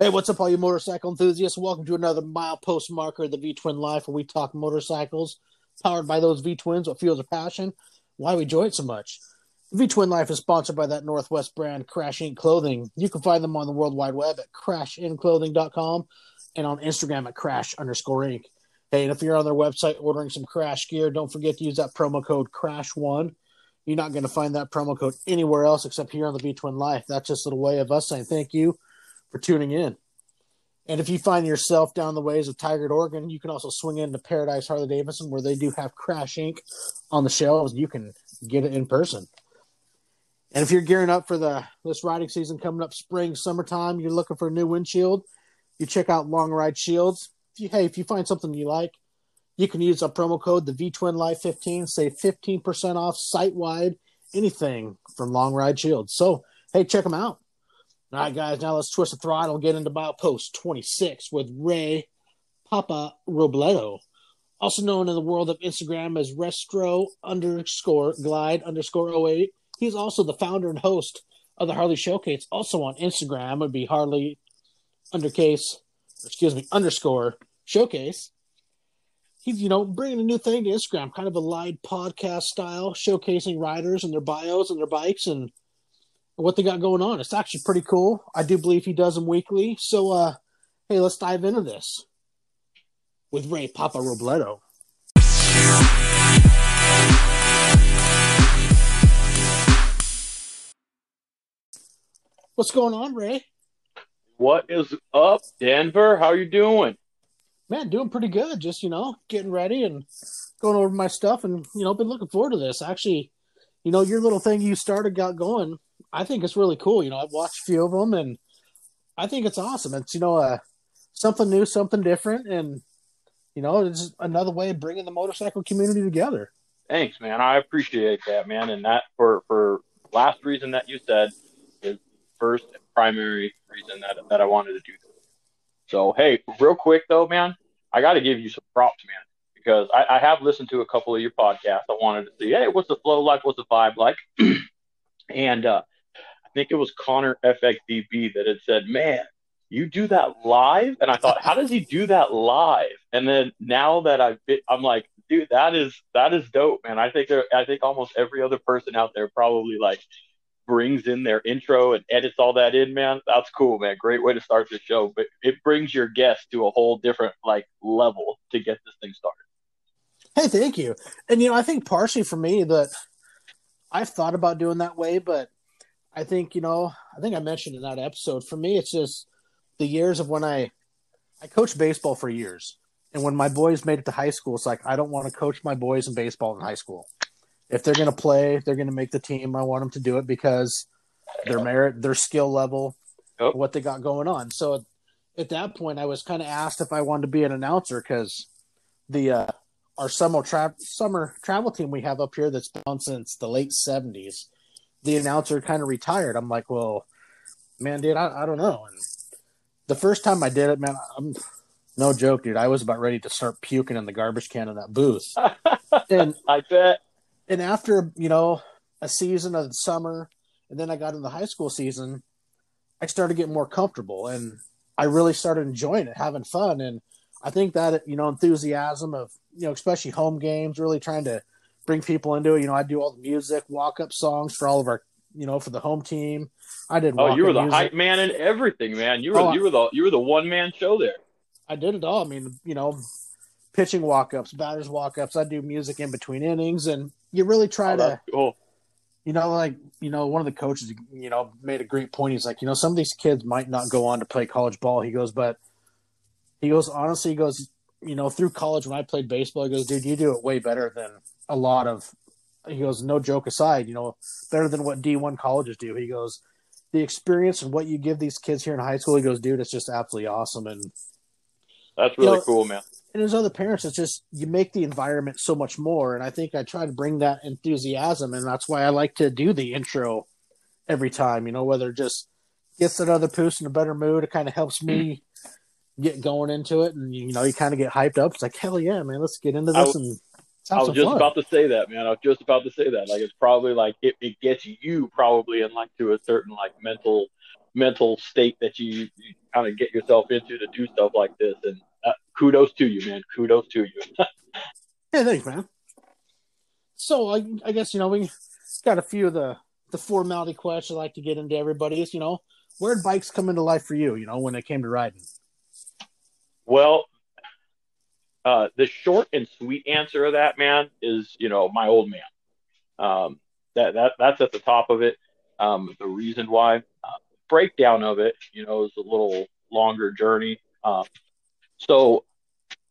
Hey, what's up, all you motorcycle enthusiasts? Welcome to another milepost marker of the V Twin Life, where we talk motorcycles powered by those V Twins, what fuels our passion, why we enjoy it so much. V Twin Life is sponsored by that Northwest brand, Crash Inc. Clothing. You can find them on the World Wide Web at crashinclothing.com and on Instagram at crash underscore inc. Hey, and if you're on their website ordering some Crash gear, don't forget to use that promo code CRASH1. You're not going to find that promo code anywhere else except here on the V Twin Life. That's just a little way of us saying thank you for tuning in. And if you find yourself down the ways of Tigard, Oregon, you can also swing into Paradise Harley Davidson, where they do have Crash Inc. on the shelves. You can get it in person. And if you're gearing up for the this riding season coming up, spring, summertime, you're looking for a new windshield, you check out Long Ride Shields. If you, hey, if you find something you like, you can use a promo code the V Twin Life 15, save 15% off site wide anything from Long Ride Shields. So hey, check them out. All right, guys, now let's twist the throttle, get into milepost 26 with Ray Papa Robledo, also known in the world of Instagram as Resto underscore glide underscore 08. He's also the founder and host of the Harley Showcase, also on Instagram. Would be Harley undercase, excuse me, underscore showcase. He's, you know, bringing a new thing to Instagram, kind of a live podcast style, showcasing riders and their bios and their bikes and what they got going on. It's actually pretty cool. I do believe he does them weekly. So, uh, hey, let's dive into this with Ray Papa Robledo. What's going on, Ray? What is up, Denver? How you doing? Man, doing pretty good. Just you know, getting ready and going over my stuff, and you know, been looking forward to this. Actually, you know, your little thing you started got going. I think it's really cool. You know, I've watched a few of them, and I think it's awesome. It's you know, uh, something new, something different, and you know, it's another way of bringing the motorcycle community together. Thanks, man. I appreciate that, man. And that for for last reason that you said is first primary reason that that I wanted to do this. So hey, real quick though, man, I got to give you some props, man, because I, I have listened to a couple of your podcasts. I wanted to see, hey, what's the flow like? What's the vibe like? and uh, I think it was Connor FXDB that had said, man, you do that live? And i thought how does he do that live? And then now that i've been, i'm like dude that is that is dope man. I think there, i think almost every other person out there probably like brings in their intro and edits all that in man. That's cool man. Great way to start the show. But it brings your guest to a whole different like level to get this thing started Hey, thank you. And you know, I think partially for me that I've thought about doing that way, but I think you know, I think I mentioned in that episode. For me, it's just the years of when I I coached baseball for years, and when my boys made it to high school, it's like I don't want to coach my boys in baseball in high school. If they're going to play, they're going to make the team. I want them to do it because their merit, their skill level, what they got going on. So at that point, I was kind of asked if I wanted to be an announcer because the uh, our summer tra- summer travel team we have up here that's been on since the late seventies. The announcer kind of retired. I'm like, well, man, dude, I, I don't know. And the first time I did it, man, I'm no joke, dude. I was about ready to start puking in the garbage can in that booth. and i bet and after you know a season of summer, and then I got in the high school season, I started getting more comfortable, and I really started enjoying it, having fun, and I think that you know enthusiasm of you know especially home games, really trying to bring people into it. You know, I do all the music, walk up songs for all of our you know for the home team. I did. oh you were the music. hype man and everything man you were Oh, you were the you were the one man show there I did it all. I mean, you know, pitching walk ups, batters walk ups. I do music in between innings, and you really try oh, to, cool you know, like you know, one of the coaches, you know, made a great point. He's like, you know, some of these kids might not go on to play college ball. He goes, but he goes, honestly, he goes, you know, through college when I played baseball, he goes, dude, you do it way better than a lot of. He goes, no joke aside, you know, better than what D one colleges do. He goes, the experience and what you give these kids here in high school. He goes, dude, it's just absolutely awesome, and that's You really know, cool man and as other parents, it's just you make the environment so much more. And I think I try to bring that enthusiasm, and that's why I like to do the intro every time. You know, whether it just gets another other person in a better mood, it kind of helps me get going into it, and you know, you kind of get hyped up. It's like hell yeah, man, let's get into I this was- and let's I was some just fun. about to say that, man. I was just about to say that. Like, it's probably like it, it gets you probably in like to a certain like mental mental state that you, you kind of get yourself into to do stuff like this. And uh, kudos to you, man. Kudos to you. hey, thanks, man. So I, I guess you know we got a few of the the formality questions I like to get into everybody's. You know, where did bikes come into life for you? You know, when it came to riding. Well, uh, the short and sweet answer of that, man, is you know my old man. Um, that that that's at the top of it. Um, the reason why uh, breakdown of it, you know, is a little longer journey. Um, so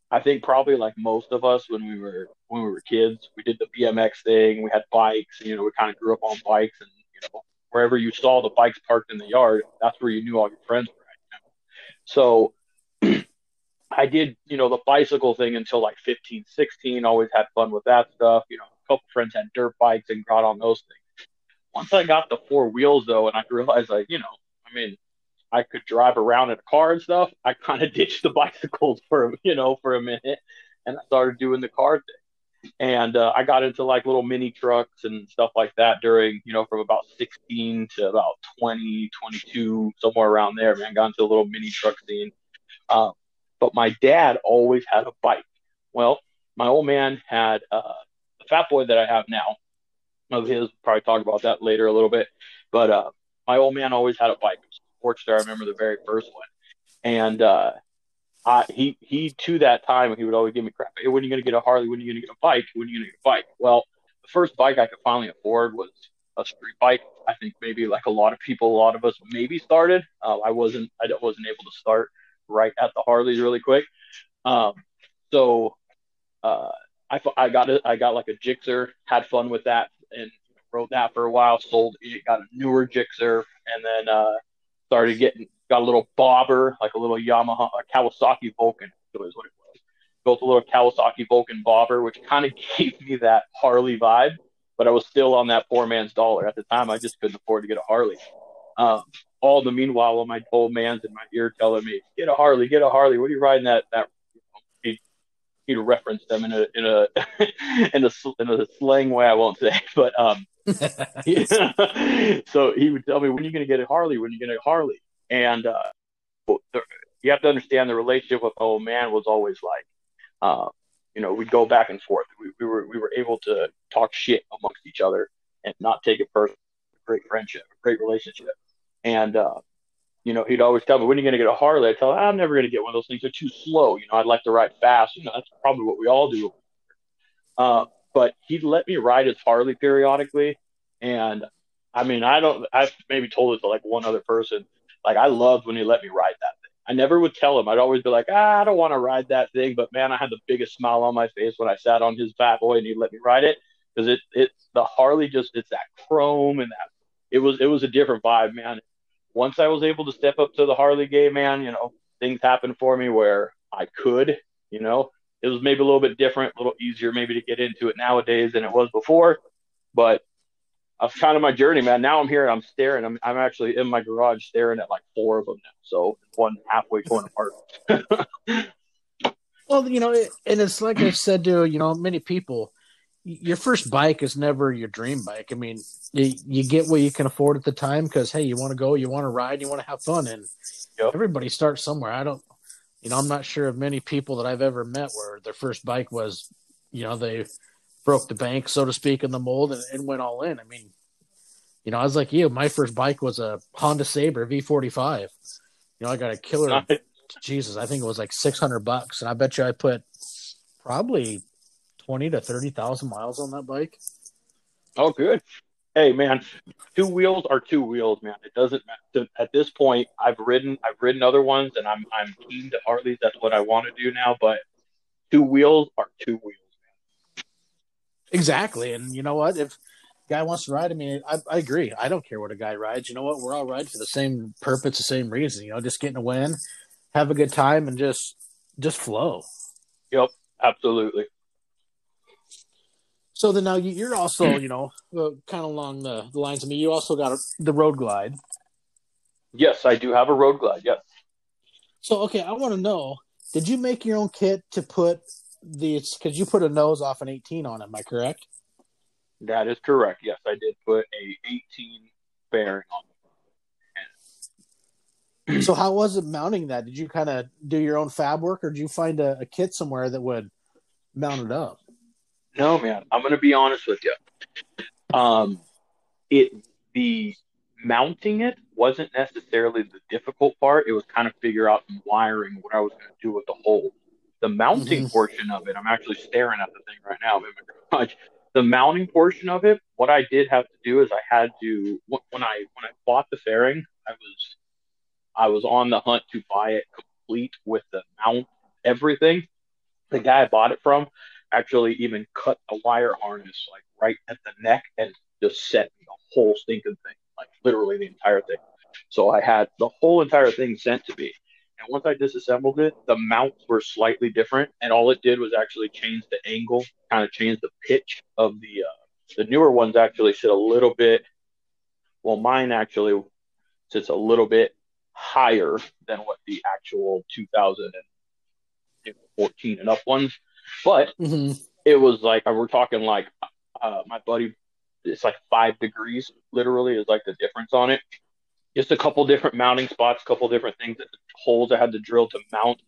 I think probably like most of us when we were when we were kids, we did the BMX thing. We had bikes, and, you know, we kind of grew up on bikes, and you know, wherever you saw the bikes parked in the yard, that's where you knew all your friends were. So I did, you know, the bicycle thing until like 15, 16. Always had fun with that stuff. You know, a couple friends had dirt bikes and got on those things. Once I got the four wheels though, and I realized like, you know, I mean, I could drive around in a car and stuff. I kind of ditched the bicycles for, you know, for a minute, and I started doing the car thing. And uh, I got into like little mini trucks and stuff like that during, you know, from about 16 to about 20, 22, somewhere around there, man. Got into a little mini truck scene. Um, but my dad always had a bike. Well, my old man had uh, the fat boy that I have now of his. Probably talk about that later a little bit. But uh, my old man always had a bike. Sportster. I remember the very first one, and uh, I, he he to that time he would always give me crap. Hey, when are you going to get a Harley? When are you going to get a bike? When are you to get a bike? Well, the first bike I could finally afford was a street bike. I think maybe like a lot of people, a lot of us maybe started. Uh, I wasn't. I wasn't able to start right at the Harleys really quick. Um, so uh, I, I got. I got like a Gixxer, had fun with that, and rode that for a while. Sold it, got a newer Gixxer, and then uh, started getting got a little bobber, like a little Yamaha, a Kawasaki Vulcan. Is what it was. Built a little Kawasaki Vulcan bobber, which kind of gave me that Harley vibe. But I was still on that poor man's dollar at the time. I just couldn't afford to get a Harley. Um, all the meanwhile, while my old man's in my ear telling me, "Get a Harley, get a Harley. What are you riding that that?" He he'd reference them in a in a in a in a slang way I won't say, but um, he, so he would tell me, "When are you going to get a Harley? When are you going to get a Harley?" And uh, you have to understand the relationship with my old man was always like, uh, you know, we'd go back and forth. We, we were we were able to talk shit amongst each other and not take it personal. Great friendship, great relationship. And, uh, you know, he'd always tell me, when are you going to get a Harley? I tell him, I'm never going to get one of those things. They're too slow. You know, I'd like to ride fast. You know, that's probably what we all do. Uh, but he'd let me ride his Harley periodically. And I mean, I don't, I've maybe told it to like one other person. Like, I loved when he let me ride that thing. I never would tell him. I'd always be like, ah, I don't want to ride that thing. But man, I had the biggest smile on my face when I sat on his fat boy and he let me ride it because it, it's the Harley just, it's that chrome and that, it was, it was a different vibe, man once I was able to step up to the Harley gay man, you know, things happened for me where I could, you know, it was maybe a little bit different, a little easier maybe to get into it nowadays than it was before. But that's kind of my journey, man. Now I'm here and I'm staring. I'm, I'm actually in my garage staring at like four of them now. So one halfway torn apart. well, you know, and it's like I've said to, you know, many people, your first bike is never your dream bike. I mean, you, you get what you can afford at the time because hey, you want to go, you want to ride, you want to have fun, and yep. everybody starts somewhere. I don't, you know, I'm not sure of many people that I've ever met where their first bike was, you know, they broke the bank, so to speak, in the mold and, and went all in. I mean, you know, I was like you. My first bike was a Honda Sabre V45. You know, I got a killer. Jesus, I think it was like 600 bucks, and I bet you I put probably twenty to thirty thousand miles on that bike. Oh, good. Hey, man, two wheels are two wheels, man. It doesn't matter. At this point, I've ridden, I've ridden other ones, and I'm I'm keen to Harleys. That's what I want to do now. But two wheels are two wheels, man. Exactly, and you know what? If guy wants to ride, I mean, I, I agree. I don't care what a guy rides. You know what? We're all riding for the same purpose, the same reason. You know, just getting a win, have a good time, and just just flow. Yep, absolutely. So then now you're also, mm. you know, uh, kind of along the, the lines of me. You also got the road glide. Yes, I do have a road glide. Yes. So okay, I want to know: Did you make your own kit to put these? Because you put a nose off an 18 on it. Am I correct? That is correct. Yes, I did put a 18 fairing on so how was it mounting that? Did you kind of do your own fab work, or did you find a, a kit somewhere that would mount it up? No, man. I'm gonna be honest with you. Um, it the mounting it wasn't necessarily the difficult part. It was kind of figure out some wiring, what I was going to do with the hole. The mounting Mhm. portion of it, I'm actually staring at the thing right now. I'm in my garage. The mounting portion of it, what I did have to do is I had to when when I when I bought the fairing, I was I was on the hunt to buy it complete with the mount, everything. The guy I bought it from actually even cut a wire harness like right at the neck and just set the whole stinking thing, like literally the entire thing. So I had the whole entire thing sent to me. And once I disassembled it, the mounts were slightly different, and all it did was actually change the angle, kind of change the pitch of the uh, the newer ones. Actually, sit a little bit. Well, mine actually sits a little bit higher than what the actual 2014 and up ones, but Mm-hmm. it was like we're talking like uh, my buddy it's like five degrees literally is like the difference on it just a couple different mounting spots a couple different things that holes i had to drill to mount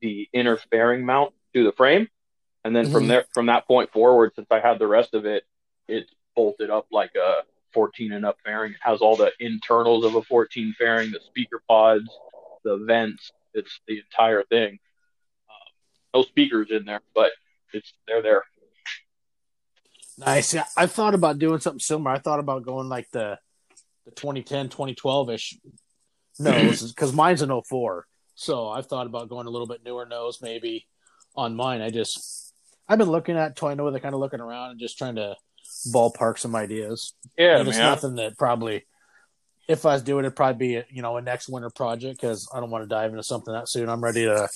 the inner fairing mount to the frame and then from Mhm. there from that point forward since i had the rest of it it's bolted up like a 14 and up fairing it has all the internals of a 14 fairing the speaker pods the vents it's the entire thing no speakers in there but it's they're there Nice. Yeah, I thought about doing something similar. I thought about going like the the 2010, 2012 ish nose because mine's an 04. So I've thought about going a little bit newer nose maybe on mine. I just I've been looking at toy nose, kind of looking around and just trying to ballpark some ideas. yeah and it's man nothing that probably if I was doing it, it'd probably be you know a next winter project because I don't want to dive into something that soon. I'm ready to.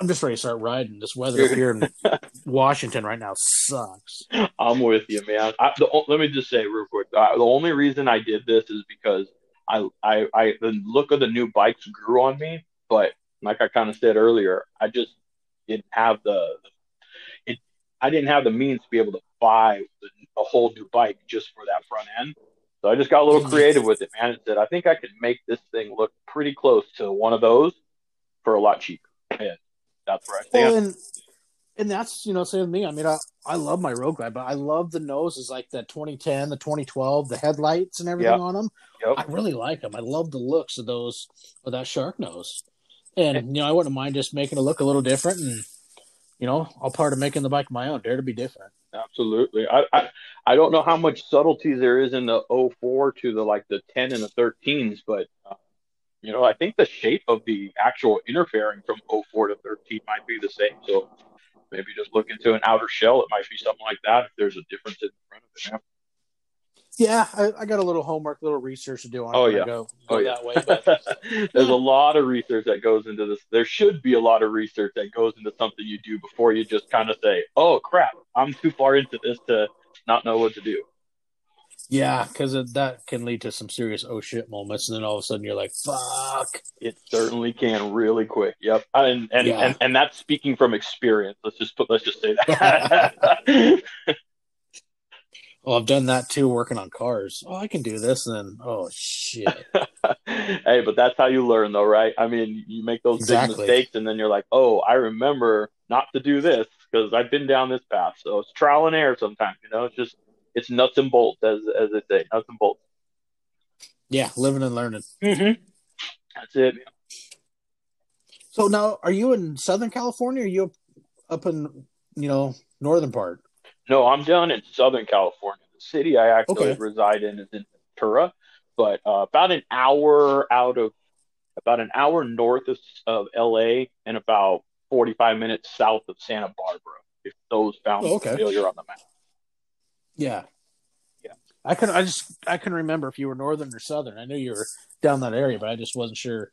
I'm just ready to start riding. This weather up here in Washington right now sucks. I'm with you, man. I, the, let me just say real quick. Uh, the only reason I did this is because I, I, I, the look of the new bikes grew on me. But like I kind of said earlier, I just didn't have the, it. I didn't have the means to be able to buy the, a whole new bike just for that front end. So I just got a little Mhm. creative with it, man. And said I think I could make this thing look pretty close to one of those for a lot cheaper. And that's where I stand. Well, and and that's you know same with me. I mean, I I love my road glide, but I love the noses like the 2010, the 2012, the headlights and everything Yep. on them. Yep. I really like them. I love the looks of those of that shark nose, and you know I wouldn't mind just making it look a little different. And you know, I'll part of making the bike my own. Dare to be different. Absolutely. I, I I don't know how much subtleties there is in the 04 to the like the 10 and the 13s, but uh, you know, I think the shape of the actual inner fairing from 04 to 13 might be the same. So maybe just look into an outer shell. It might be something like that if there's a difference in front of it. Yeah, I, I got a little homework, a little research to do on it. Oh, yeah. go, oh, go Oh, yeah. that way. But There's a lot of research that goes into this. There should be a lot of research that goes into something you do before you just kind of say, "Oh crap, I'm too far into this to not know what to do." Yeah, because that can lead to some serious oh shit moments, and then all of a sudden you're like, fuck. It certainly can really quick. Yep. And and, Yeah. and and that's speaking from experience. Let's just put let's just say that. Well, I've done that too, working on cars. Oh, I can do this, and then oh shit. hey, but that's how you learn though, right? I mean, you make those Exactly. big mistakes and then you're like, "Oh, I remember not to do this because I've been down this path." So it's trial and error sometimes, you know. It's just it's nuts and bolts as as they say, nuts and bolts. yeah, living and learning. Mm-hmm. That's it. So now, are you in Southern California? Or are you up, up in you know northern part? No, I'm down in Southern California. The city I actually Okay. reside in is in Ventura, but uh, about an hour out of about an hour north of, of LA and about 45 minutes south of Santa Barbara. If those sound Oh, okay. familiar on the map. Yeah, Yeah. I couldn't. I just I couldn't remember if you were northern or southern. I knew you were down that area, but I just wasn't sure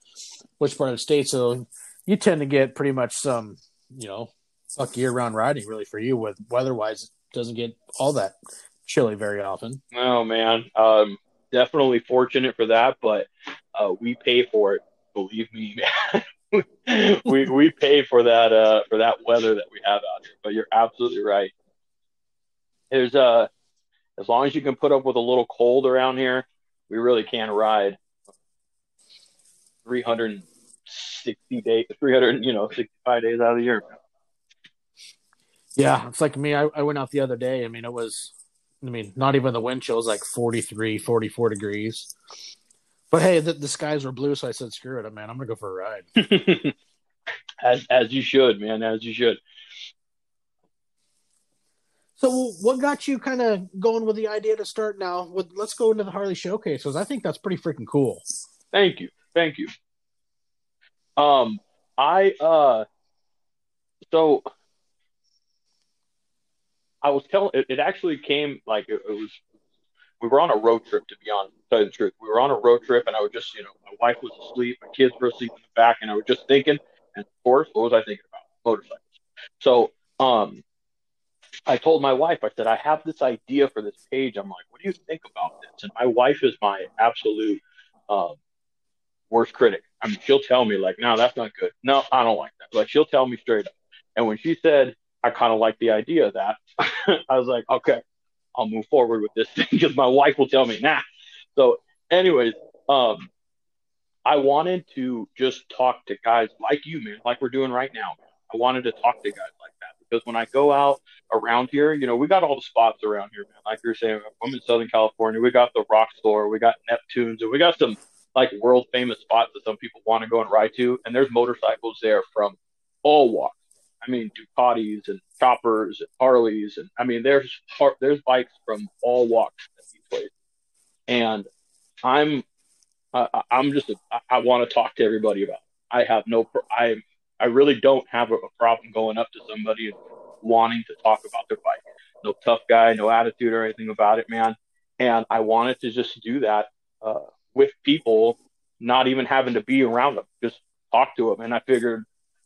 which part of the state. So you tend to get pretty much some you know fuck year round riding really for you. With weather wise, it doesn't get all that chilly very often. Oh man, um, definitely fortunate for that, but uh, we pay for it. Believe me, man. we we pay for that uh, for that weather that we have out here. But you're absolutely right. There's uh, as long as you can put up with a little cold around here, we really can ride. 360 days, 300, you know, 65 days out of the year. Yeah, it's like me. I, I went out the other day. I mean, it was, I mean, not even the wind chill was like 43, 44 degrees. But hey, the, the skies were blue, so I said, "Screw it, man! I'm gonna go for a ride." as as you should, man. As you should. So, what got you kind of going with the idea to start now? With let's go into the Harley showcase because I think that's pretty freaking cool. Thank you, thank you. Um, I uh, so I was telling it, it actually came like it, it, was we were on a road trip to be honest, to tell you the truth. We were on a road trip and I was just, you know, my wife was asleep, my kids were asleep in the back, and I was just thinking, and of course, what was I thinking about? Motorcycles. So um I told my wife, I said, I have this idea for this page. I'm like, what do you think about this? And my wife is my absolute um, worst critic. I mean, she'll tell me like, no, that's not good. No, I don't like that. Like she'll tell me straight up. And when she said, I kind of like the idea of that. I was like, okay, I'll move forward with this thing because my wife will tell me, nah. So, anyways, um, I wanted to just talk to guys like you, man, like we're doing right now. I wanted to talk to guys like because when I go out around here, you know, we got all the spots around here, man. Like you're saying, I'm in Southern California. We got the Rock Store, we got Neptunes, and we got some like world famous spots that some people want to go and ride to. And there's motorcycles there from all walks I mean, Ducatis and choppers and Harleys, and I mean, there's there's bikes from all walks at these places. And I'm uh, I'm just a, I want to talk to everybody about. It. I have no I I really don't have a, a problem going up to somebody and wanting to talk about their bike. No tough guy, no attitude or anything about it, man. And I wanted to just do that uh, with people, not even having to be around them, just talk to them. And I figured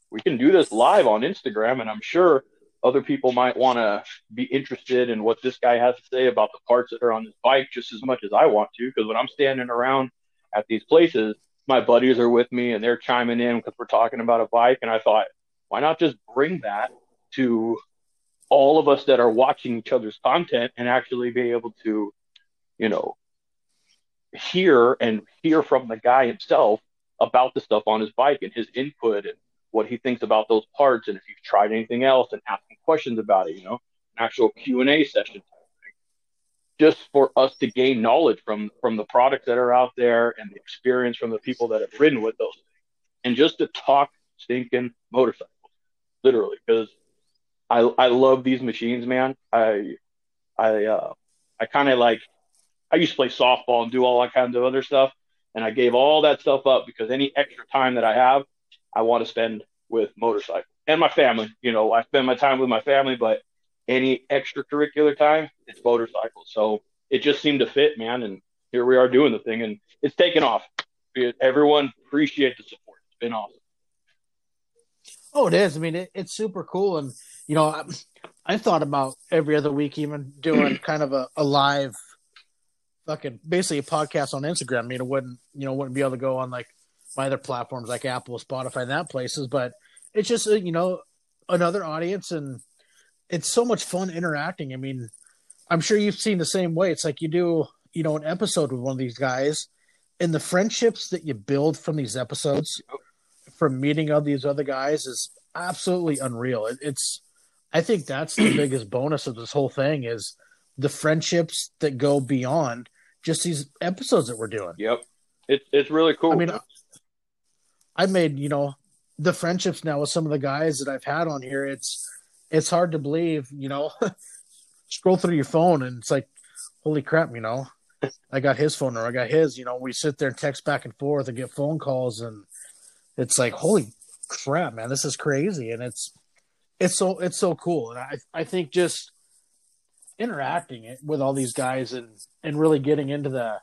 we can do this live on Instagram, and I'm sure other people might want to be interested in what this guy has to say about the parts that are on his bike just as much as I want to. Because when I'm standing around at these places, my buddies are with me and they're chiming in because we're talking about a bike. And I thought, why not just bring that to all of us that are watching each other's content and actually be able to, you know, hear and hear from the guy himself about the stuff on his bike and his input and what he thinks about those parts and if you've tried anything else and asking questions about it, you know, an actual Q and A session, just for us to gain knowledge from from the products that are out there and the experience from the people that have ridden with those things, and just to talk stinking motorcycles, literally, because I I love these machines, man. I I uh I kind of like I used to play softball and do all that kinds of other stuff, and I gave all that stuff up because any extra time that I have I want to spend with motorcycle and my family. You know, I spend my time with my family, but any extracurricular time, it's motorcycles. So it just seemed to fit, man. And here we are doing the thing, and it's taken off. Everyone appreciate the support. It's been awesome. Oh, it is. I mean, it, it's super cool, and you know, I, I, thought about every other week even doing kind of a, a live, fucking basically a podcast on Instagram. I mean, it wouldn't, you know, wouldn't be able to go on like my other platforms like Apple, Spotify, and that places. But it's just uh, you know another audience, and it's so much fun interacting. I mean, I'm sure you've seen the same way. It's like you do you know an episode with one of these guys, and the friendships that you build from these episodes, from meeting all these other guys, is absolutely unreal. It, it's I think that's the biggest bonus of this whole thing is the friendships that go beyond just these episodes that we're doing. Yep. It's it's really cool. I mean, I made, you know, the friendships now with some of the guys that I've had on here. It's it's hard to believe, you know. scroll through your phone and it's like, holy crap, you know. I got his phone or I got his, you know, we sit there and text back and forth and get phone calls and it's like, holy crap, man, this is crazy. And it's it's so it's so cool. And I I think just interacting with all these guys and and really getting into the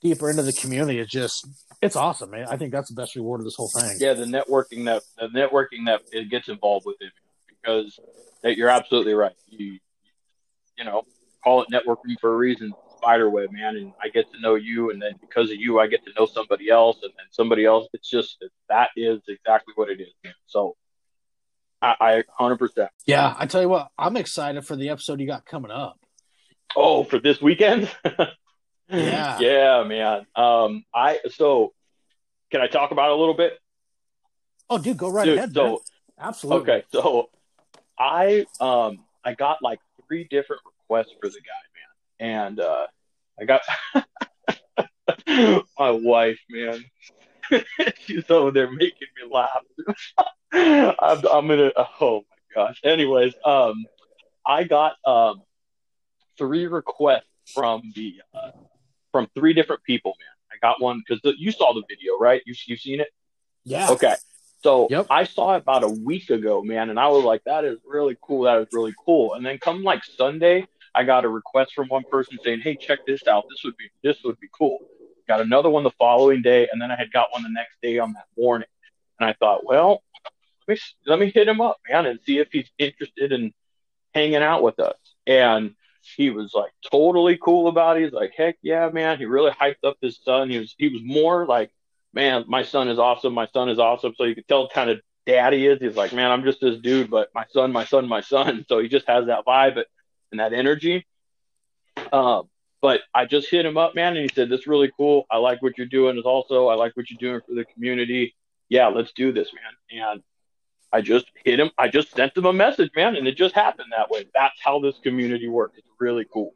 deeper into the community is just it's awesome, man. I think that's the best reward of this whole thing. Yeah, the networking that the networking that it gets involved with it because that you're absolutely right. You you know call it networking for a reason. Spiderweb, man, and I get to know you, and then because of you, I get to know somebody else, and then somebody else. It's just that is exactly what it is. Man. So I, hundred percent. Yeah, I tell you what, I'm excited for the episode you got coming up. Oh, for this weekend? Yeah. yeah, man. Um, I so can I talk about it a little bit? Oh, dude, go right Dude, ahead. so man. Absolutely. Okay, so I um I got like three different requests for the guy, man, and uh I got my wife, man. She's over there making me laugh. I'm, I'm gonna. Oh my gosh. Anyways, um, I got um three requests from the uh, from three different people, man. I got one because you saw the video, right? You you've seen it. Yeah. Okay. So Yep. I saw it about a week ago, man, and I was like, that is really cool. That is really cool. And then come like Sunday, I got a request from one person saying, Hey, check this out. This would be this would be cool. Got another one the following day, and then I had got one the next day on that morning. And I thought, well, let me let me hit him up, man, and see if he's interested in hanging out with us. And he was like totally cool about it. He's like, heck yeah, man. He really hyped up his son. He was he was more like, man, my son is awesome. My son is awesome. So you can tell kind of daddy is. He's like, man, I'm just this dude, but my son, my son, my son. So he just has that vibe and that energy. Um, but I just hit him up, man, and he said, "This is really cool. I like what you're doing. Is also I like what you're doing for the community. Yeah, let's do this, man." And I just hit him. I just sent him a message, man, and it just happened that way. That's how this community works. It's really cool.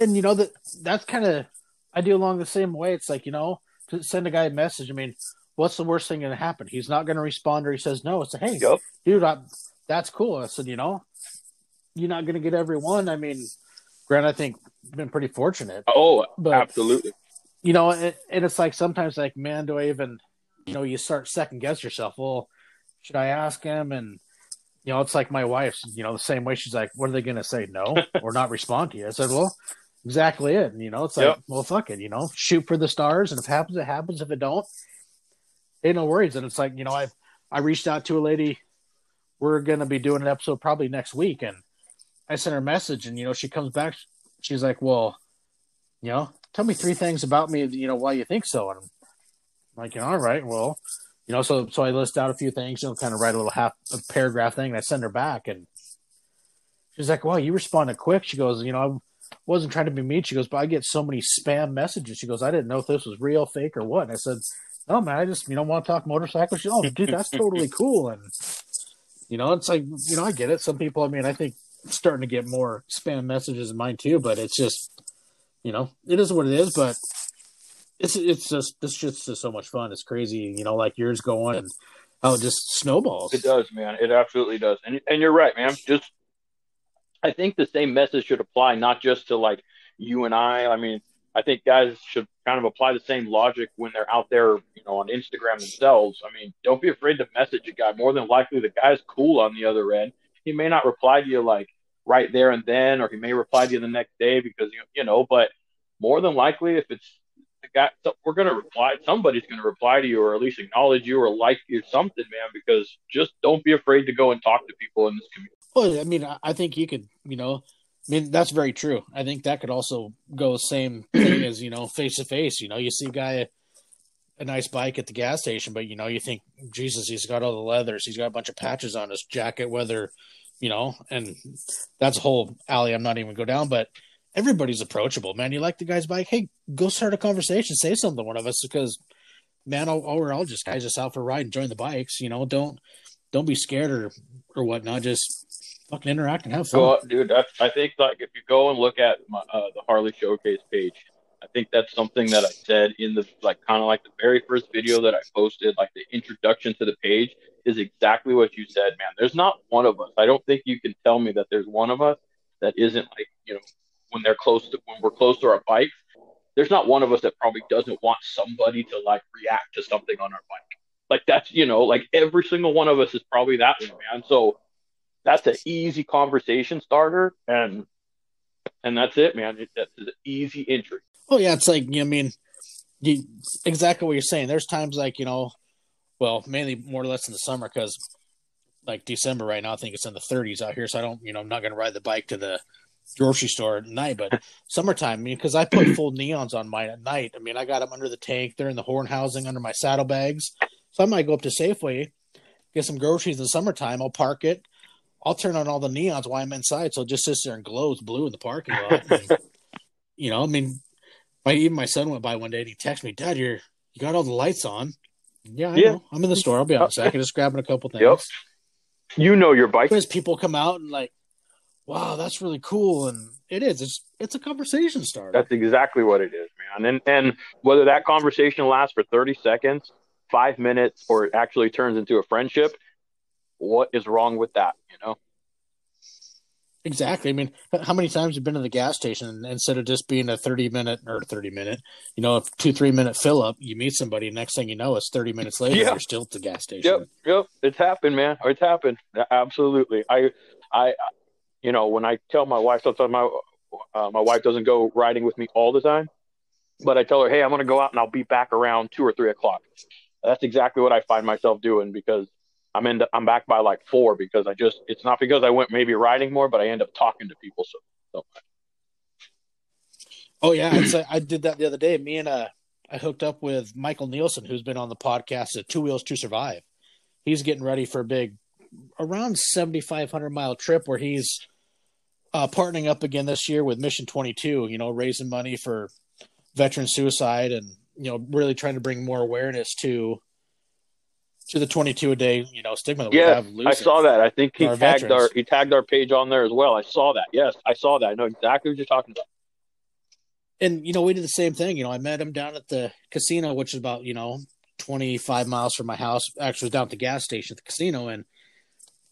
and you know that that's kind of I do along the same way. It's like you know send a guy a message. I mean, what's the worst thing going to happen? He's not going to respond, or he says no. It's a hey, Yup. dude, I, that's cool. I said, you know, you're not going to get every one. I mean, Grant, I think been pretty fortunate, Oh, but absolutely. you know, and, and it's like sometimes like, man, do I even, you know, you start second guess yourself. Well, should I ask him? And you know, it's like my wife's, you know, the same way. She's like, what are they going to say? No, or not respond to you? I said, well, exactly it. And you know, it's like, Yep. well, fuck it. You know, shoot for the stars, and if it happens, it happens. If it don't, ain't no worries. And it's like, you know, I I reached out to a lady. We're gonna be doing an episode probably next week, and I sent her a message, and you know, she comes back. She's like, well, you know, tell me three things about me. You know, why you think so? And I'm like, all right, well, you know, so so I list out a few things, you know, kind of write a little half a paragraph thing, and I send her back, and she's like, "Wow, you responded quick." She goes, "You know, I wasn't trying to be mean." She goes, "But I get so many spam messages." She goes, "I didn't know if this was real, fake, or what." And I said, "No, man, I just you know want to talk motorcycles." She, "Oh, dude, that's totally cool." And you know, it's like you know, I get it. Some people, I mean, I think starting to get more spam messages in mine too, but it's just you know, it is what it is, but. It's it's just this shit's just so much fun. It's crazy, you know, like yours going and how it just snowballs. It does, man. It absolutely does. And and you're right, man. Just I think the same message should apply not just to like you and I. I mean, I think guys should kind of apply the same logic when they're out there, you know, on Instagram themselves. I mean, don't be afraid to message a guy. More than likely, the guy's cool on the other end. He may not reply to you like right there and then, or he may reply to you the next day because you know. But more than likely, if it's the guy, we're gonna reply. Somebody's gonna reply to you, or at least acknowledge you, or like you, something, man. Because just don't be afraid to go and talk to people in this community. Well, I mean, I- think you could, you know, I mean, that's very true. I think that could also go same thing as, you know, face to face. You know, you see a guy, a nice bike at the gas station, but, you know, you think, Jesus, he's got all the leathers. He's got a bunch of patches on his jacket, whether, you know, and that's a whole alley I'm not even go down, but everybody's approachable, man. You like the guy's bike? Hey, go start a conversation, say something to one of us because, man, all, all we're all just guys just out for a ride, enjoying the bikes. You know, don't don't be scared or or whatnot. Just fucking interact and have fun. Dude. That's, I think like if you go and look at my, uh, the Harley Showcase page, I think that's something that I said in the like kind of like the very first video that I posted, like the introduction to the page is exactly what you said, man. There's not one of us. I don't think you can tell me that there's one of us that isn't like you know when they're close to when we're close to our bikes. There's not one of us that probably doesn't want somebody to like react to something on our bike. Like that's you know like every single one of us is probably that way, man. So that's an easy conversation starter and and that's it man it, that's an easy entry Oh yeah, it's like I mean, you, exactly what you're saying. There's times like you know, well, mainly more or less in the summer because like December right now, I think it's in the 30s out here. So I don't, you know, I'm not going to ride the bike to the grocery store at night. But summertime, I mean, because I put full neons on mine at night. I mean, I got them under the tank. They're in the horn housing under my saddlebags. So I might go up to Safeway, get some groceries in the summertime. I'll park it. I'll turn on all the neons while I'm inside, so it just sits there and glows blue in the parking lot. And, you know, I mean, my even my son went by one day and he texted me, "Dad, your You got all the lights on. Yeah, I Yeah. know. I'm in the store. I'll be honest. I can just grabbing a couple things. Yep. You know your bike. Because people come out and like, wow, that's really cool, and it is. It's it's a conversation starter. That's exactly what it is, man. And and whether that conversation lasts for 30 seconds, five minutes, or it actually turns into a friendship, what is wrong with that? Exactly. I mean, how many times you've been to the gas station and instead of just being a 30 minute or 30 minute, you know, a two, three minute fill up, you meet somebody, next thing you know, it's 30 minutes later, Yeah. you're still at the gas station. Yep, yep. It's happened, man. It's happened. Absolutely. I, I, you know, when I tell my wife, sometimes my, uh, my wife doesn't go riding with me all the time, but I tell her, hey, I'm going to go out and I'll be back around two or three o'clock. That's exactly what I find myself doing because I'm in. I'm back by like four because I just. It's not because I went maybe riding more, but I end up talking to people. So, so Oh yeah, I'd did that the other day. Me and uh, I hooked up with Michael Nielsen, who's been on the podcast at Two Wheels to Survive. He's getting ready for a big, around seventy five hundred mile trip where he's uh, partnering up again this year with Mission Twenty Two. You know, raising money for veteran suicide and you know really trying to bring more awareness to to the twenty two a day you know stigma that we yeah, have. I saw that. I think he Our tagged veterans. our he tagged our page on there as well. I saw that. Yes, I saw that. I know exactly what you're talking about. and you know we did the same thing you know i met him down at the casino which is about you know 25 miles from my house actually was down at the gas station at the casino and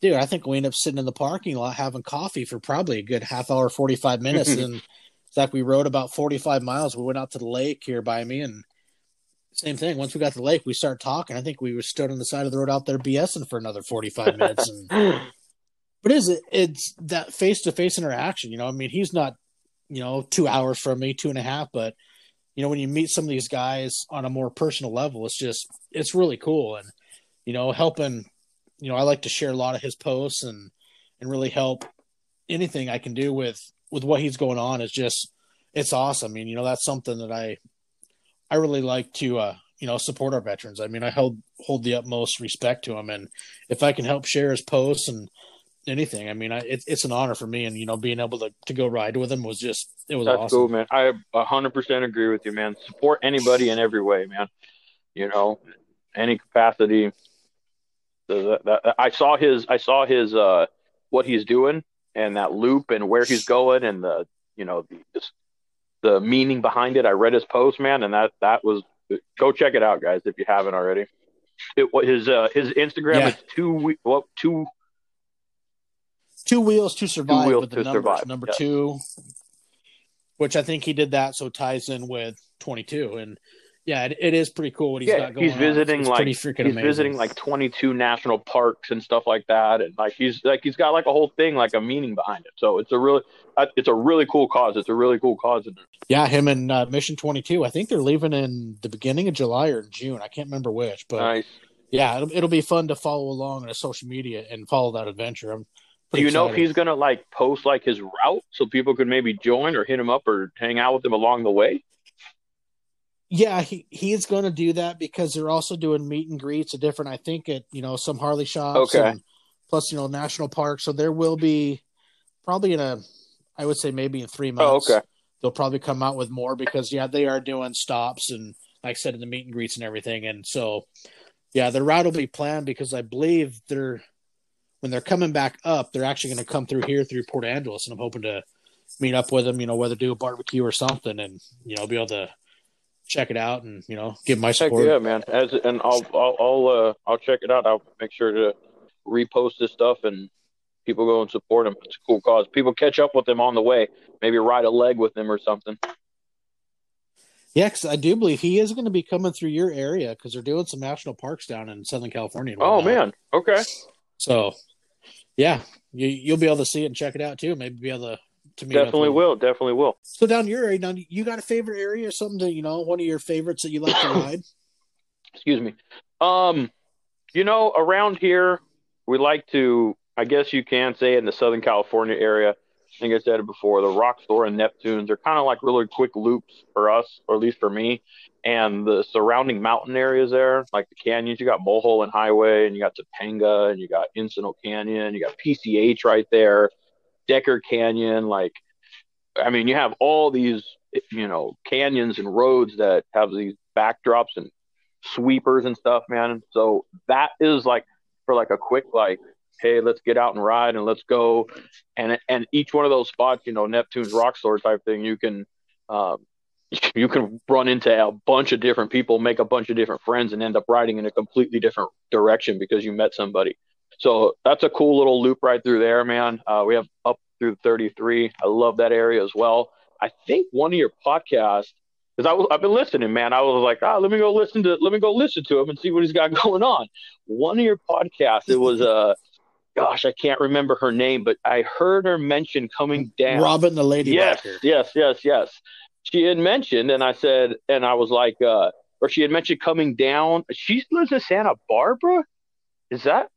dude i think we ended up sitting in the parking lot having coffee for probably a good half hour 45 minutes and it's like we rode about 45 miles we went out to the lake here by me and same thing. Once we got to the lake we started talking. I think we were stood on the side of the road out there bsing for another 45 minutes and but is it it's that face to face interaction you know? I mean he's not you know two hours from me two and a half but you know when you meet some of these guys on a more personal level it's just it's really cool. And you know helping you know i like to share a lot of his posts and and really help anything i can do with with what he's going on is just it's awesome. I mean you know that's something that i i really like to uh you know support our veterans i mean i hold hold the utmost respect to him and if i can help share his posts and anything. I mean, I, it, it's an honor for me, and you know, being able to, to go ride with him was just it was That's awesome. cool, man. I a hundred percent agree with you, man. Support anybody in every way, man. You know, any capacity. The, the, the, I saw his. I saw his. Uh, what he's doing and that loop and where he's going and the you know the just the meaning behind it. I read his post, man, and that that was. Go check it out, guys, if you haven't already. It his uh his Instagram Yeah. is two we- what two Two wheels to survive Wheels with the to numbers. Survive, Number two, which I think he did that, so it ties in with twenty two, and yeah, it, it is pretty cool what he's yeah, got going he's on. visiting like he's amazing. visiting like 22 national parks and stuff like that, and like he's like he's got like a whole thing, like a meaning behind it. So it's a really, uh, it's a really cool cause. It's a really cool cause. Yeah, him and uh, Mission twenty two. I think they're leaving in the beginning of July or June. I can't remember which, but nice. yeah, it'll, it'll be fun to follow along on social media and follow that adventure. I'm Do you know if he's gonna like post like his route so people could maybe join or hit him up or hang out with him along the way? Yeah, he he's going to do that because they're also doing meet and greets a different. I think at you know some Harley shops, Okay. and plus you know national parks. So there will be probably in a, I would say maybe in three oh, months. okay. They'll probably come out with more because yeah, they are doing stops and like I said in the meet and greets and everything. And so yeah, the route will be planned because I believe they're when they're coming back up, they're actually going to come through here through Port Angeles, and I'm hoping to meet up with them. You know, whether do a barbecue or something, and you know, be able to check it out and you know give my support. yeah, man. As and I'll I'll I'll uh I'll check it out. I'll make sure to repost this stuff and people go and support him. It's a cool cause. People catch up with him on the way. Maybe ride a leg with him or something. Yeah, 'cause I do believe he is going to be coming through your area because they're doing some national parks down in Southern California. Oh man. Okay. So yeah, you you'll be able to see it and check it out too. Maybe be able to to meet up Definitely with- will. Definitely will. So down your area, now you got a favorite area or something that you know one of your favorites that you like to ride? Excuse me. Um, you know, around here we like to. I guess you can say in the Southern California area. I think I said it before. The Rock Store and Neptunes are kind of like really quick loops for us, or at least for me. And the surrounding mountain areas there, like the canyons, you got Mulholland Highway, and you got Topanga, and you got Encinal Canyon, you got PCH right there, Decker Canyon. Like, I mean, you have all these, you know, canyons and roads that have these backdrops and sweepers and stuff, man. So that is like for like a quick like, hey, let's get out and ride and let's go. And and each one of those spots, you know, Neptune's rock store type thing, you can um, you can run into a bunch of different people, make a bunch of different friends, and end up riding in a completely different direction because you met somebody. So that's a cool little loop right through there, man. Uh, we have up through 33. I love that area as well. I think one of your podcasts, because I was, I've been listening, man. I was like, ah, let me go listen to, let me go listen to him and see what he's got going on. One of your podcasts, it was uh, gosh, I can't remember her name, but I heard her mention coming down. Robin the Lady. Yes, yes, yes, yes. She had mentioned, and I said, and I was like, uh, or she had mentioned coming down. She lives in Santa Barbara. Is that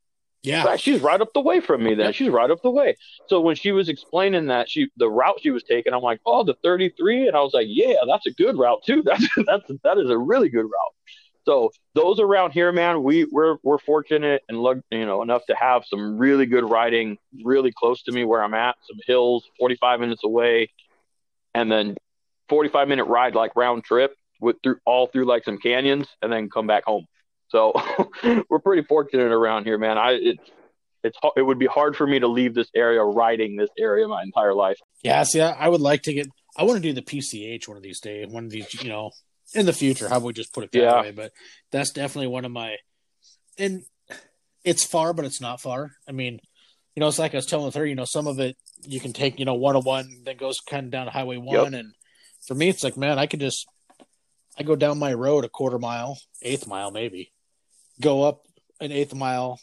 yeah, she's right up the way from me. Then she's right up the way. So when she was explaining that she the route she was taking, I'm like, oh, the 33, and I was like, yeah, that's a good route too. That's that's that is a really good route. So those around here, man, we we're we're fortunate and look, you know, enough to have some really good riding, really close to me where I'm at. Some hills, 45 minutes away, and then 45 minute ride like round trip with through all through like some canyons, and then come back home. So we're pretty fortunate around here, man. I it, it's it would be hard for me to leave this area, riding this area my entire life. Yeah, see, I would like to get. I want to do the PCH one of these days, one of these, you know, in the future. How we just put it that yeah. way? But that's definitely one of my. And it's far, but it's not far. I mean, you know, it's like I was telling her. You know, some of it you can take, you know, one on one that goes kind of down Highway One, yep. and for me, it's like, man, I could just, I go down my road a quarter mile, eighth mile maybe, go up an eighth mile,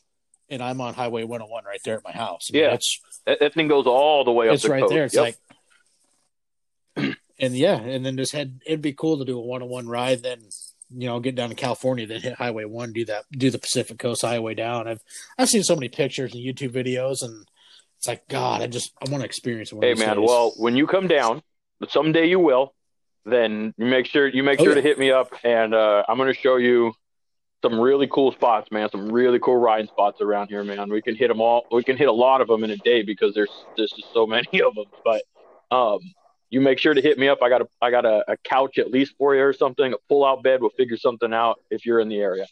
and I'm on Highway 101 right there at my house. I mean, yeah, that, that, thing goes all the way up. It's the right coast. there. It's yep. like, and yeah, and then just had it'd be cool to do a one-on-one ride. Then you know, get down to California, then hit Highway One, do that, do the Pacific Coast Highway down. I've I've seen so many pictures and YouTube videos, and it's like God, I just I want to experience it. Hey man, days. well, when you come down, someday you will. Then you make sure you make oh, sure yeah. to hit me up, and uh, I'm going to show you some really cool spots, man. Some really cool riding spots around here, man. We can hit them all. We can hit a lot of them in a day because there's there's just so many of them. But um, you make sure to hit me up. I got a I got a, a couch at least for you or something. A pull out bed. We'll figure something out if you're in the area.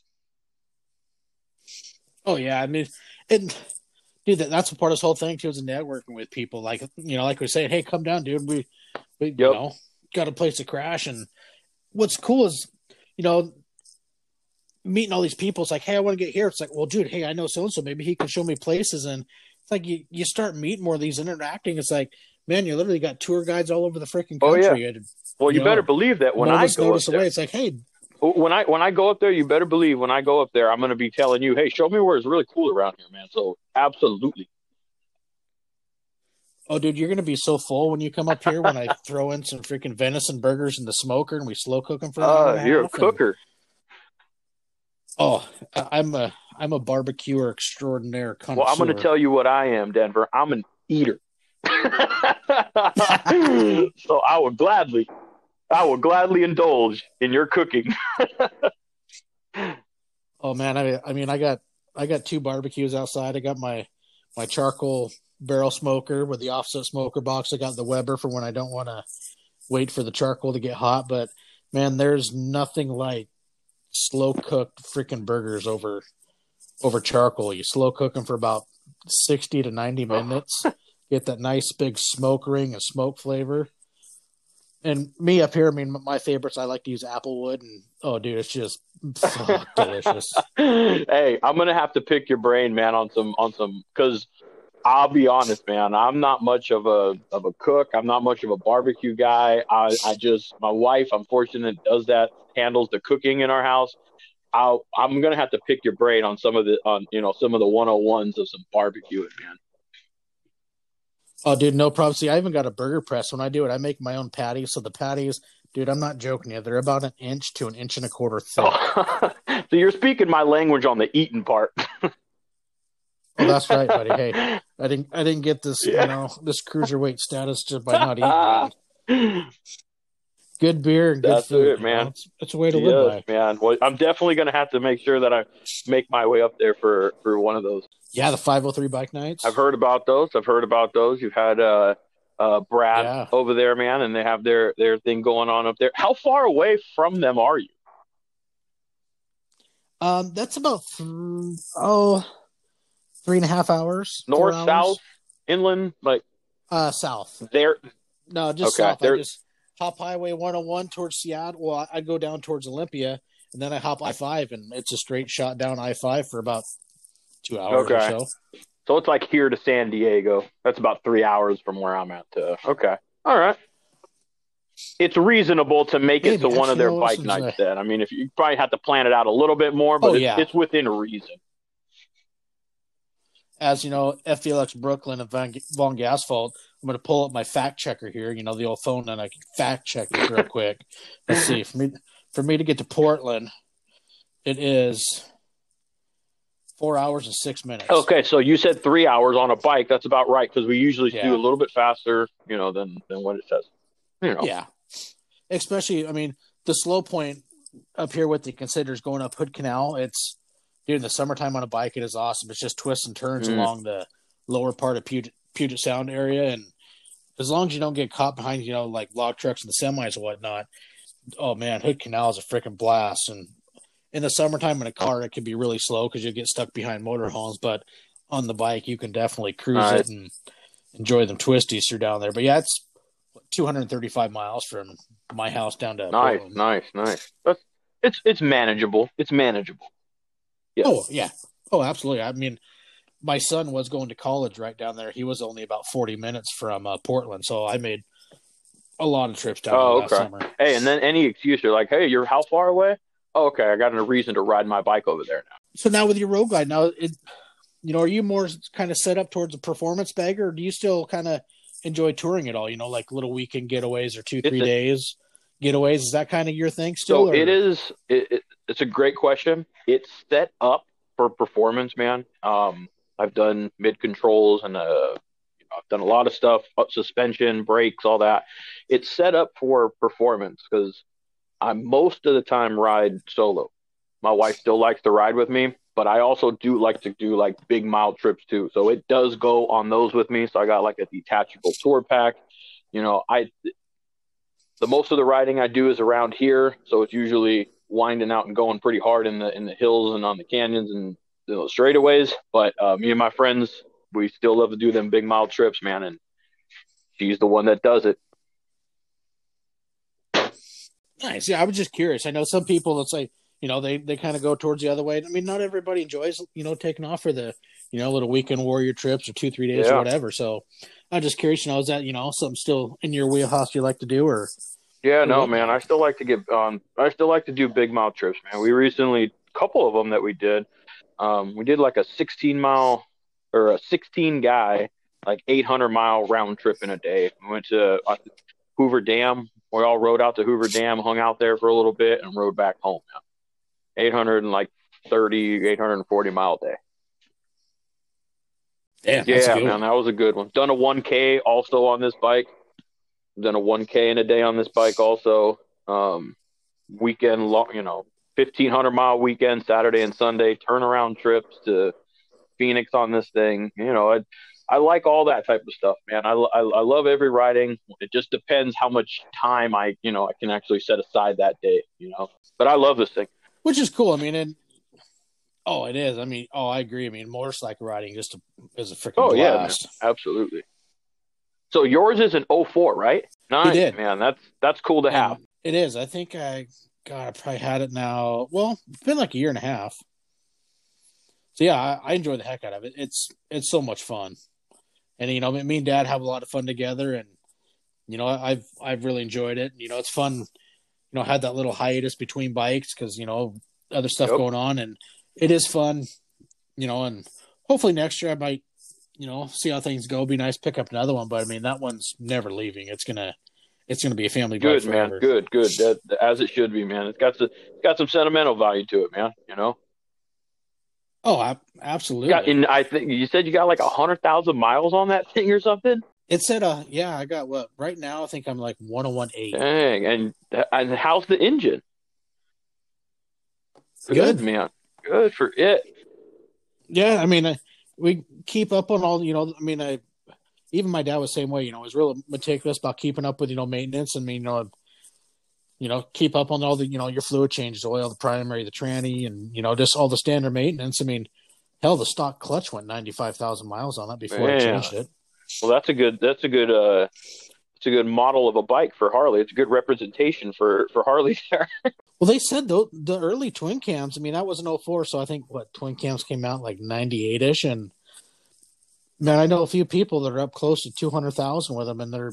Oh yeah, I mean, and dude, that, that's a part of this whole thing too. Is networking with people. Like you know, like we say, hey, come down, dude. We we yep. you know got a place to crash. And what's cool is, you know, meeting all these people. It's like, hey, I want to get here. It's like, well, dude, hey, I know so and so. Maybe he can show me places. And it's like you, you start meeting more of these interacting. It's like, man, you literally got tour guides all over the freaking country. Oh, yeah. well, you, you know, better believe that when I go up there, away, it's like, hey, when I when I go up there, you better believe when I go up there, I'm going to be telling you, hey, show me where it's really cool around here, man. So absolutely. Oh, dude, you're gonna be so full when you come up here when I throw in some freaking venison burgers in the smoker and we slow cook them for. Uh, you're a cooker. And, oh, I'm a I'm a barbecuer extraordinaire. Connoisseur. Well, I'm going to tell you what I am, Denver. I'm an eater. so I would gladly, I would gladly indulge in your cooking. oh man, I I mean, I got I got two barbecues outside. I got my my charcoal barrel smoker with the offset smoker box. I got the Weber for when I don't want to wait for the charcoal to get hot. But man, there's nothing like slow cooked freaking burgers over over charcoal. You slow cook them for about sixty to ninety oh. minutes. Get that nice big smoke ring and smoke flavor. And me up here, I mean, my favorites, I like to use applewood, and oh, dude, it's just delicious. hey, I'm gonna have to pick your brain, man, on some on some because I'll be honest, man. I'm not much of a of a cook. I'm not much of a barbecue guy. I, I just my wife, I'm fortunate, does that, handles the cooking in our house. I'll, I'm gonna have to pick your brain on some of the on you know some of the 101s of some barbecuing, man. Oh, dude, no problem. See, I even got a burger press. When I do it, I make my own patties. So the patties, dude, I'm not joking you. They're about an inch to an inch and a quarter thick. Oh. so you're speaking my language on the eating part. Oh, that's right, buddy. Hey, I didn't I didn't get this yeah. you know this cruiserweight status just by not eating. good beer and good that's food, it, man. It's, it's, a way to yes, live by, man. Well, I'm definitely going to have to make sure that I make my way up there for for one of those. Yeah, the 503 bike nights. I've heard about those. I've heard about those. You've had uh, uh, Brad yeah. over there, man, and they have their their thing going on up there. How far away from them are you? Um, that's about th- oh, three and a half hours. North, hours. south, inland, like uh, south. there. No, just Okay, south. I there- just hop Highway 101 towards Seattle. Well, I- I'd go down towards Olympia, and then I hop I five, and it's a straight shot down I five for about two hours or Okay. so. So it's like here to San Diego. That's about three hours from where I'm at. To okay, all right. It's reasonable to make it to one of their bike nights. I- Then I mean, if you probably have to plan it out a little bit more, but Oh, it's, yeah. it's within reason. As you know, FLX Brooklyn and Von, Von. I'm going to pull up my fact checker here. You know, the old phone, and I can fact check it real quick. Let's see. For me, for me to get to Portland, it is four hours and six minutes. Okay, so you said three hours on a bike. That's about right because we usually Yeah. do a little bit faster, you know, than than what it says. You know, Yeah. Especially, I mean, the slow point up here, what they consider is going up Hood Canal. It's during the summertime on a bike. It is awesome. It's just twists and turns Mhm. along the lower part of Puget, Puget Sound area, and as long as you don't get caught behind, you know, like log trucks and the semis and whatnot. Oh man, Hood Canal is a freaking blast. And in the summertime in a car, it can be really slow because you get stuck behind motorhomes. But on the bike, you can definitely cruise Right. it and enjoy them twisties through down there. But yeah, it's 235 miles from my house down to nice, Portland. nice, nice. That's it's it's manageable. It's manageable. Yeah. Oh yeah, oh absolutely. I mean, my son was going to college right down there. He was only about 40 minutes from uh, Portland, so I made a lot of trips down Oh, okay. summer. Hey, and then any excuse you're like, hey, you're how far away? Oh, okay, I got a reason to ride my bike over there now. So now with your road glide, now it, you know, are you more kind of set up towards a performance bag, or do you still kind of enjoy touring it all? You know, like little weekend getaways or two, It's three a- days getaways. Is that kind of your thing still? So or- it is. It, it, it's a great question. It's set up for performance, man. Um, I've done mid controls and uh, I've done a lot of stuff, uh, suspension, brakes, all that. It's set up for performance because I most of the time ride solo. My wife still likes to ride with me, but I also do like to do like big mile trips too. So it does go on those with me. So I got like a detachable tour pack. You know, I the most of the riding I do is around here, so it's usually winding out and going pretty hard in the in the hills and on the canyons and you know, straightaways. But uh, me and my friends, we still love to do them big mile trips, man. And she's the one that does it. Nice. Yeah, I was just curious. I know some people that say, you know, they they kind of go towards the other way. I mean, not everybody enjoys, you know, taking off for the, you know, little weekend warrior trips or two, three days Yeah. or whatever. So I'm just curious, you know, is that, you know, something still in your wheelhouse you like to do or Yeah, no, man. I still like to get um I still like to do big mile trips, man. We recently a couple of them that we did. Um we did like a 16 mile or a 16 guy like 800 mile round trip in a day. We went to uh, Hoover Dam. We all rode out to Hoover Dam, hung out there for a little bit and rode back home. Man. 800 and like 30 840 mile day. Damn, that's Yeah, good. man, that was a good one. Done a 1K also on this bike. Done a 1K in a day on this bike also. Um, weekend long, you know, 1500 mile weekend, Saturday and Sunday, turnaround trips to Phoenix on this thing. You know, I, I like all that type of stuff, man. I, I, I love every riding. It just depends how much time I, you know, I can actually set aside that day, you know. But I love this thing. Which is cool. I mean, and oh, it is. I mean, oh, I agree. I mean, motorcycle riding just a, is a freaking Oh, yeah, man. Absolutely. So yours is an 04, right? Nice, did. man. That's that's cool to have. And It is. I think I, God, I probably had it now. Well, it's been like a year and a half. So yeah, I, I enjoy the heck out of it. It's it's so much fun, and you know, me and Dad have a lot of fun together, and you know, I've I've really enjoyed it. You know, it's fun. You know, had that little hiatus between bikes because you know other stuff Yep. going on, and it is fun. You know, and hopefully next year I might, you know, see how things go. Be nice, pick up another one. But I mean, that one's never leaving. It's gonna, it's gonna be a family Good man, forever. good, good. That, as it should be, man. It's got the, it's got some sentimental value to it, man. You know, Oh, ab- absolutely. got, and I think you said you got like a hundred thousand miles on that thing or something. It said, uh, yeah, I got what right now. I think I'm like 1018. Dang, and and how's the engine? Good. man. Good for it. Yeah, I mean, I, we keep up on all, you know, I mean, I, even my dad was the same way, you know, was real meticulous about keeping up with, you know, maintenance. I mean, you know, you know, keep up on all the, you know, your fluid changes, oil, the primary, the tranny, and, you know, just all the standard maintenance. I mean, hell, the stock clutch went 95,000 miles on it before Yeah. I changed it. Well, that's a good. That's a good. Uh, it's a good model of a bike for Harley. It's a good representation for for Harley there. Well, they said though the early twin cams. I mean, that was an 04, so I think what twin cams came out like 98 ish. And man, I know a few people that are up close to 200,000 with them, and they're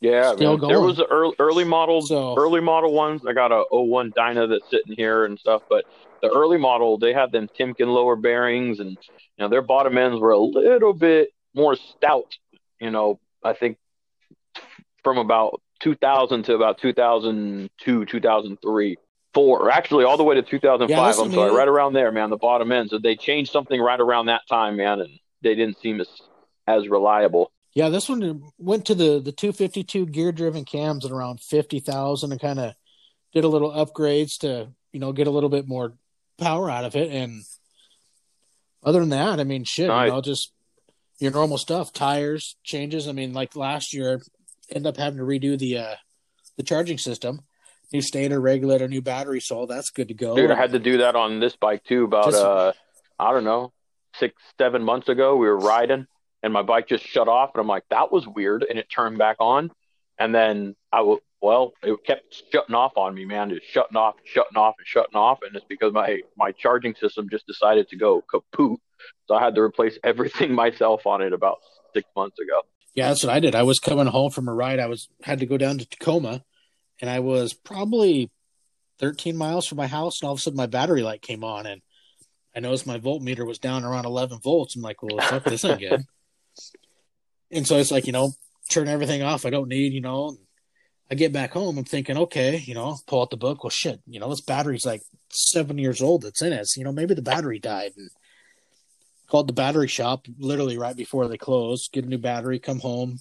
Yeah, Still man. there was the early, early models, So- early model ones. I got a 01 Dyna that's sitting here and stuff, but the early model they had them Timken lower bearings, and you know their bottom ends were a little bit more stout. You know, I think from about 2000 to about 2002, 2003, four, actually all the way to 2005. Yeah, listen, I'm sorry, man. right around there, man. The bottom end. So they changed something right around that time, man, and they didn't seem as as reliable. Yeah, this one went to the the 252 gear driven cams at around 50,000 and kind of did a little upgrades to, you know, get a little bit more power out of it and other than that, I mean, shit, Nice. you know, just your normal stuff, tires, changes. I mean, like last year ended up having to redo the uh the charging system. New stator, regulator, new battery, so all that's good to go. Dude, I had to do that on this bike too. About Just- uh, I don't know, six, seven months ago, we were riding, and my bike just shut off, and I'm like, that was weird, and it turned back on, and then I I w- well, it kept shutting off on me, man. It's shutting off, shutting off, and shutting off, and it's because my my charging system just decided to go kaput, so I had to replace everything myself on it about six months ago. Yeah, that's what I did. I was coming home from a ride. I was had to go down to Tacoma, and I was probably 13 miles from my house, and all of a sudden my battery light came on, and I noticed my voltmeter was down around 11 volts. I'm like, well, fuck, this ain't good. and so it's like, you know, turn everything off. I don't need, you know. I get back home. I'm thinking, okay, you know, pull out the book. Well, shit, you know, this battery's like seven years old. That's in it. So, you know, maybe the battery died, and called the battery shop literally right before they closed. Get a new battery, come home,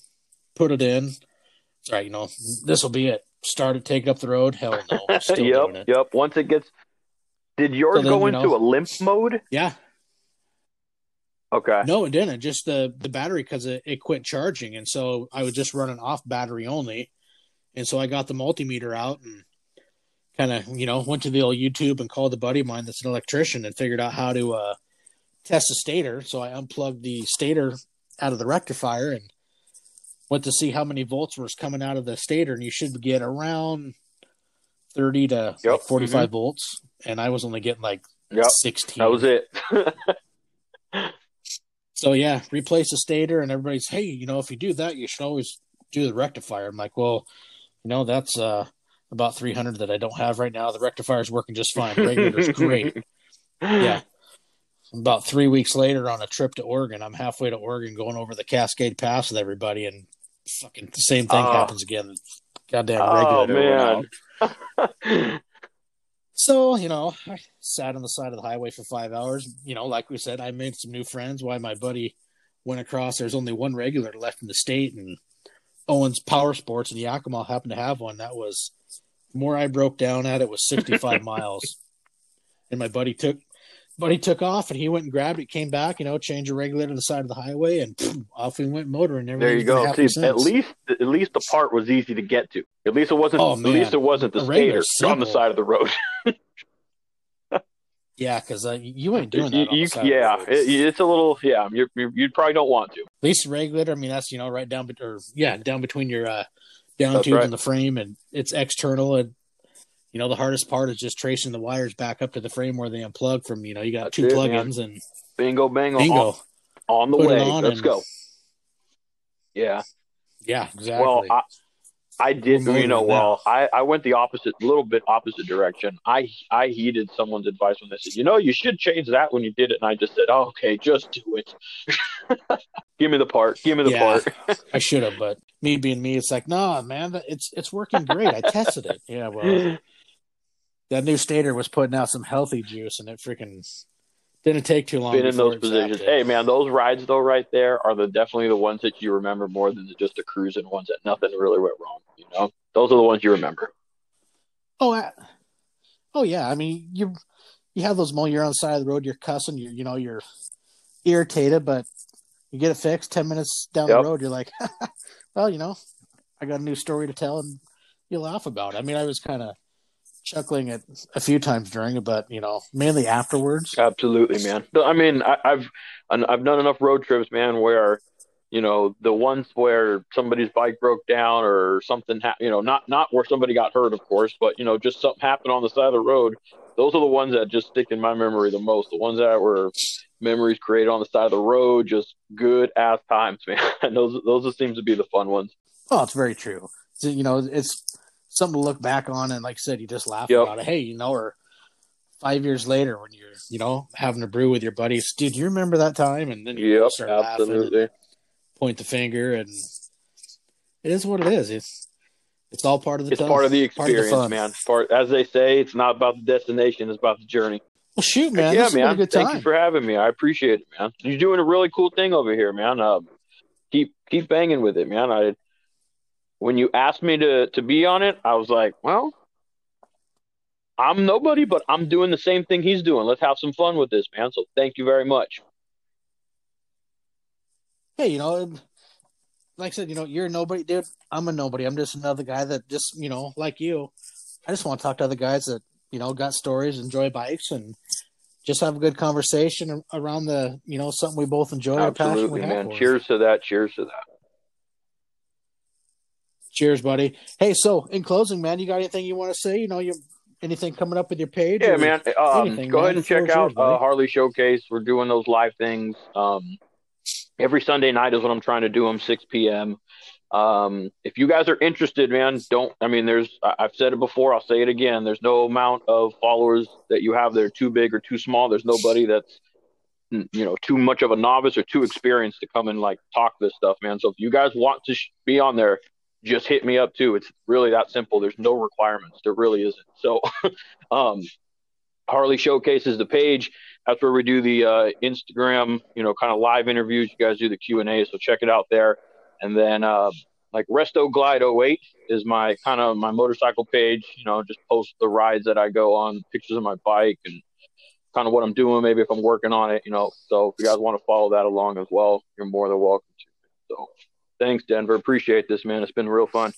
put it in. It's all right, you know, this will be it. Start it, take it up the road. Hell no, still doing yep, it. yep. Once it gets, did yours So then, go you into know- a limp mode? Yeah, Okay. no, it didn't. Just the the battery because it, it quit charging, and so I was just running off battery only. And so I got the multimeter out and kind of, you know, went to the old YouTube and called a buddy of mine that's an electrician and figured out how to uh, test the stator. So I unplugged the stator out of the rectifier and went to see how many volts was coming out of the stator, and you should get around thirty to Yep. like 45 volts, and I was only getting like Yep. sixteen. That was it. So yeah, replace the stator, and everybody's, hey, you know, if you do that, you should always do the rectifier. I'm like, well, you know, that's uh about 300 that I don't have right now. The rectifier's working just fine. Regulator's great. Yeah. About three weeks later, on a trip to Oregon, I'm halfway to Oregon, going over the Cascade Pass with everybody, and fucking the same thing Oh. happens again. Goddamn oh, regular. Oh, man. So, you know, I sat on the side of the highway for five hours. You know, like we said, I made some new friends. Why my buddy went across, there's only one regular left in the state, and Owens Power Sports in Yakima happened to have one. That was more I broke down at it was 65 miles. And my buddy took buddy took off and he went and grabbed it, came back, you know, changed the regulator on the side of the highway, and phew, off we went motoring. there you go. See, at least at least the part was easy to get to. At least it wasn't. Oh, at least it wasn't the The stator on the side of the road. yeah, because uh, you ain't doing that. You- you- yeah, it, it's a little. Yeah, you're, you're, you probably don't want to. At least regulator, I mean, that's you know right down, or yeah, down between your uh, down That's tube right. and the frame, and it's external. And you know the hardest part is just tracing the wires back up to the frame where they unplug from. You know, you got That's two it, plugins and Bingo, bango, bingo. On, on the Put way. on Let's and- go. Yeah. Yeah, exactly. Well, I, I did. You know, well, I, I went the opposite, little bit opposite direction. I I heeded someone's advice when they said, you know, you should change that when you did it, and I just said, oh, okay, just do it. Give me the part. Give me the Yeah. part. I should have, but me being me, it's like, nah, man, it's it's working great. I tested it. Yeah, well, that new stator was putting out some healthy juice, and it freaking didn't take too long. Been in those positions. Hey, man, those rides though, right there, are the definitely the ones that you remember more than just the cruising ones that nothing really went wrong. You know, those are the ones you remember. Oh, uh, oh yeah. I mean, you you have those moments you're on the side of the road, you're cussing, you you know, you're irritated, but you get it fixed. Ten minutes down Yep. the road, you're like, well, you know, I got a new story to tell, and you laugh about. It. I mean, I was kind of chuckling at a few times during it, but you know, mainly afterwards. Absolutely, man. I mean, I, I've I've done enough road trips, man, where you know the ones where somebody's bike broke down or something ha- you know not not where somebody got hurt of course but you know just something happened on the side of the road those are the ones that just stick in my memory the most the ones that were memories created on the side of the road just good ass times man and those those just seems to be the fun ones oh it's very true you know it's something to look back on and like i said you just laugh yep. about it hey you know or five years later when you're you know having a brew with your buddies dude you remember that time and then you yep, start absolutely laughing point the finger, and it is what it is. It's it's all part of the. It's part of the experience, part of the man. Part as they say, it's not about the destination; it's about the journey. Well, shoot, man. yeah, man. Thank you for having me. I appreciate it, man. You're doing a really cool thing over here, man. Uh, keep keep banging with it, man. I when you asked me to to be on it, I was like, well, I'm nobody, but I'm doing the same thing he's doing. Let's have some fun with this, man. So thank you very much hey, you know, like I said, you know, you're nobody, dude. I'm a nobody. I'm just another guy that just, you know, like you. I just want to talk to other guys that, you know, got stories, enjoy bikes, and just have a good conversation around the, you know, something we both enjoy. Absolutely, man. Cheers to that. Cheers to that. Cheers, buddy. Hey, so in closing, man, you got anything you want to say? You know, you anything coming up with your page? Yeah, man. Um, anything, go man? ahead and check out yours, uh, Harley Showcase. We're doing those live things. Um, every Sunday night is what I'm trying to do them 6 p.m. Um, if you guys are interested, man, don't. I mean, there's. I've said it before. I'll say it again. There's no amount of followers that you have that are too big or too small. There's nobody that's you know too much of a novice or too experienced to come and like talk this stuff, man. So if you guys want to sh- be on there, just hit me up too. It's really that simple. There's no requirements. There really isn't. So, um, Harley showcases the page. That's where we do the uh, Instagram, you know, kind of live interviews. You guys do the Q and A, so check it out there. And then uh, like Resto Glide 08 is my kind of my motorcycle page. You know, just post the rides that I go on, pictures of my bike, and kind of what I'm doing. Maybe if I'm working on it, you know. So if you guys want to follow that along as well, you're more than welcome to. So thanks, Denver. Appreciate this, man. It's been real fun.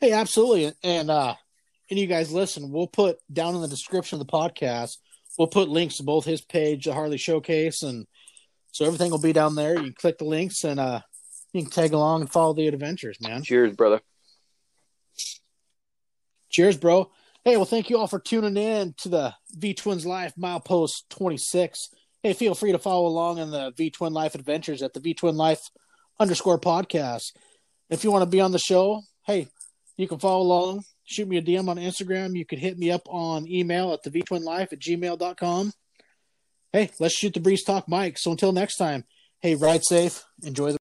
Hey, absolutely. And uh, and you guys listen, we'll put down in the description of the podcast, we'll put links to both his page, the Harley Showcase, and so everything will be down there. You click the links and uh you can tag along and follow the adventures, man. Cheers, brother. Cheers, bro. Hey, well, thank you all for tuning in to the V Twins Life Milepost 26. Hey, feel free to follow along in the V Twin Life adventures at the V Twin Life underscore podcast. If you want to be on the show, hey, you can follow along shoot me a DM on Instagram. You can hit me up on email at the V Twin Life at gmail.com. Hey, let's shoot the breeze talk, Mike. So until next time, hey, ride safe. Enjoy the